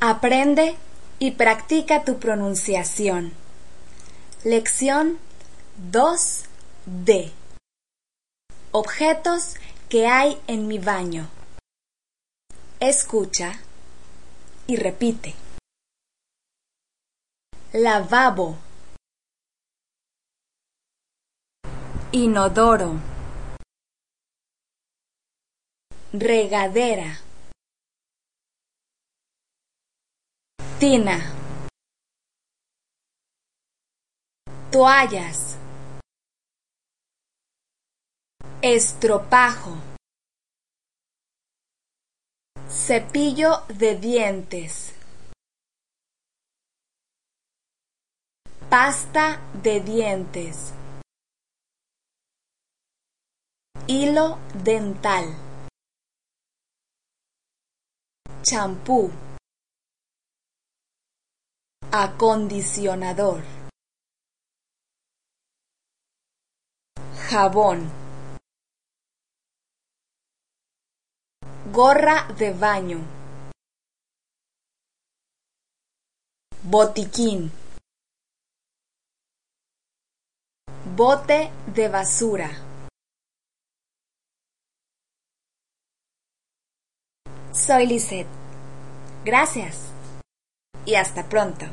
Aprende y practica tu pronunciación. Lección 2D. Objetos que hay en mi baño. Escucha y repite. Lavabo. Inodoro. Regadera. Tina. Toallas. Estropajo. Cepillo de dientes. Pasta de dientes. Hilo dental. Champú. Acondicionador. Jabón. Gorra de baño. Botiquín. Bote de basura. Soy Lisette. Gracias. Y hasta pronto.